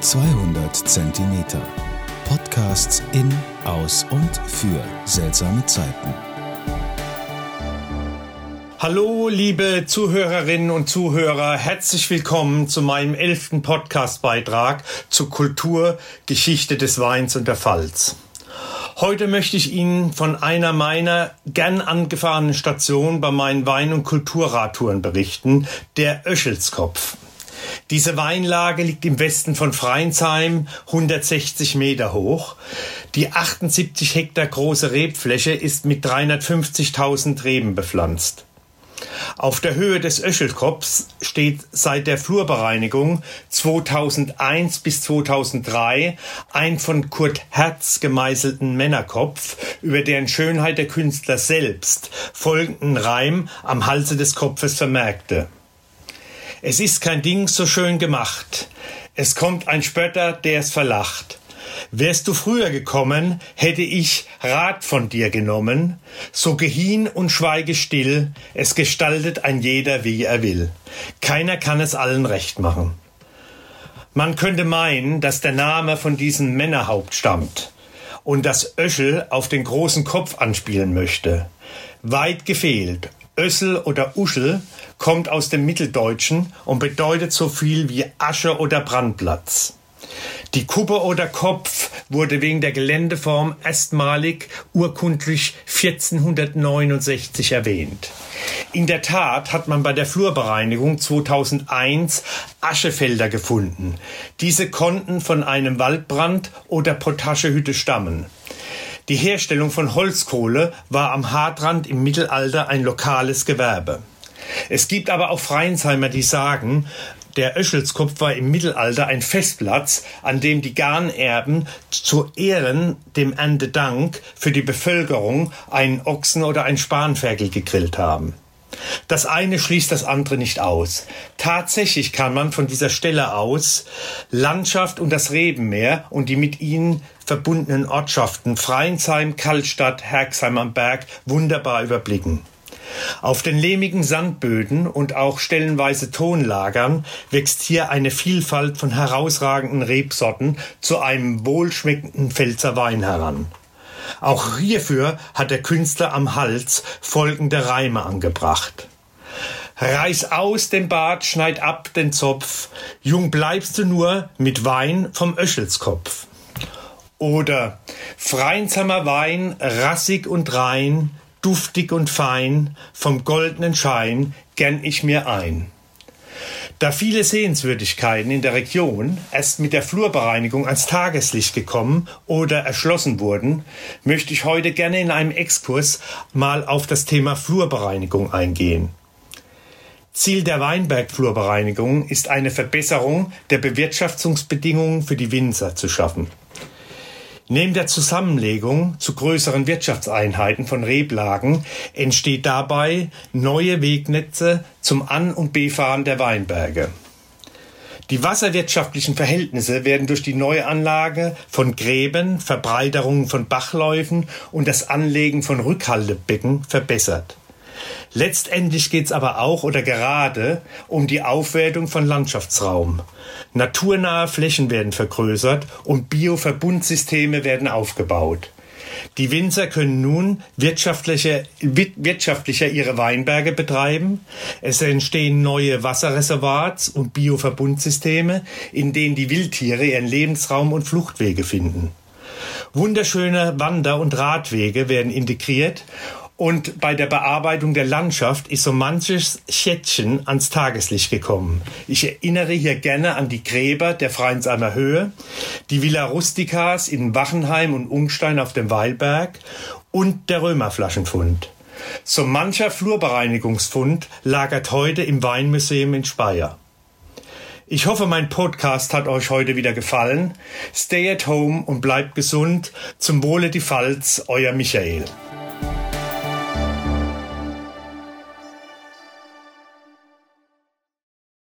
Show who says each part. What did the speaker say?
Speaker 1: 200 Zentimeter. Podcasts in, aus und für seltsame Zeiten.
Speaker 2: Hallo, liebe Zuhörerinnen und Zuhörer, herzlich willkommen zu meinem elften Podcastbeitrag zur Kultur, Geschichte des Weins und der Pfalz. Heute möchte ich Ihnen von einer meiner gern angefahrenen Stationen bei meinen Wein- und Kulturradtouren berichten, der Öschelskopf. Diese Weinlage liegt im Westen von Freinsheim, 160 Meter hoch. Die 78 Hektar große Rebfläche ist mit 350.000 Reben bepflanzt. Auf der Höhe des Öschelkopfs steht seit der Flurbereinigung 2001 bis 2003 ein von Kurt Herz gemeißelten Männerkopf, über deren Schönheit der Künstler selbst folgenden Reim am Halse des Kopfes vermerkte. Es ist kein Ding so schön gemacht. Es kommt ein Spötter, der es verlacht. Wärst du früher gekommen, hätte ich Rat von dir genommen. So gehin und schweige still, es gestaltet ein jeder, wie er will. Keiner kann es allen recht machen. Man könnte meinen, dass der Name von diesem Männerhaupt stammt und das Öschel auf den großen Kopf anspielen möchte. Weit gefehlt. Össel oder Uschel kommt aus dem Mitteldeutschen und bedeutet so viel wie Asche oder Brandplatz. Die Kuppe oder Kopf wurde wegen der Geländeform erstmalig urkundlich 1469 erwähnt. In der Tat hat man bei der Flurbereinigung 2001 Aschefelder gefunden. Diese konnten von einem Waldbrand oder Potagehütte stammen. Die Herstellung von Holzkohle war am Hartrand im Mittelalter ein lokales Gewerbe. Es gibt aber auch Freiensheimer, die sagen, der Öschelskopf war im Mittelalter ein Festplatz, an dem die Garnerben zu Ehren dem Erntedank für die Bevölkerung einen Ochsen oder ein Spanferkel gegrillt haben. Das eine schließt das andere nicht aus. Tatsächlich kann man von dieser Stelle aus Landschaft und das Rebenmeer und die mit ihnen verbundenen Ortschaften Freinsheim, Kaltstadt, Herxheim am Berg wunderbar überblicken. Auf den lehmigen Sandböden und auch stellenweise Tonlagern wächst hier eine Vielfalt von herausragenden Rebsorten zu einem wohlschmeckenden Pfälzer Wein heran. Auch hierfür hat der Künstler am Hals folgende Reime angebracht. Reiß aus den Bart, schneid ab den Zopf, jung bleibst du nur mit Wein vom Öschelskopf. Oder Freinsamer Wein, rassig und rein, duftig und fein, vom goldenen Schein gern ich mir ein. Da viele Sehenswürdigkeiten in der Region erst mit der Flurbereinigung ans Tageslicht gekommen oder erschlossen wurden, möchte ich heute gerne in einem Exkurs mal auf das Thema Flurbereinigung eingehen. Ziel der Weinbergflurbereinigung ist eine Verbesserung der Bewirtschaftungsbedingungen für die Winzer zu schaffen. Neben der Zusammenlegung zu größeren Wirtschaftseinheiten von Reblagen entsteht dabei neue Wegnetze zum An- und Befahren der Weinberge. Die wasserwirtschaftlichen Verhältnisse werden durch die Neuanlage von Gräben, Verbreiterungen von Bachläufen und das Anlegen von Rückhaltebecken verbessert. Letztendlich geht es aber auch oder gerade um die Aufwertung von Landschaftsraum. Naturnahe Flächen werden vergrößert und Bioverbundsysteme werden aufgebaut. Die Winzer können nun wirtschaftlicher, wirtschaftlicher ihre Weinberge betreiben. Es entstehen neue Wasserreservoirs und Bioverbundsysteme, in denen die Wildtiere ihren Lebensraum und Fluchtwege finden. Wunderschöne Wander- und Radwege werden integriert und bei der Bearbeitung der Landschaft ist so manches Schätzchen ans Tageslicht gekommen. Ich erinnere hier gerne an die Gräber der Freiensheimer Höhe, die Villa Rusticas in Wachenheim und Ungstein auf dem Weilberg und der Römerflaschenfund. So mancher Flurbereinigungsfund lagert heute im Weinmuseum in Speyer. Ich hoffe, mein Podcast hat euch heute wieder gefallen. Stay at home und bleibt gesund. Zum Wohle die Pfalz, euer Michael.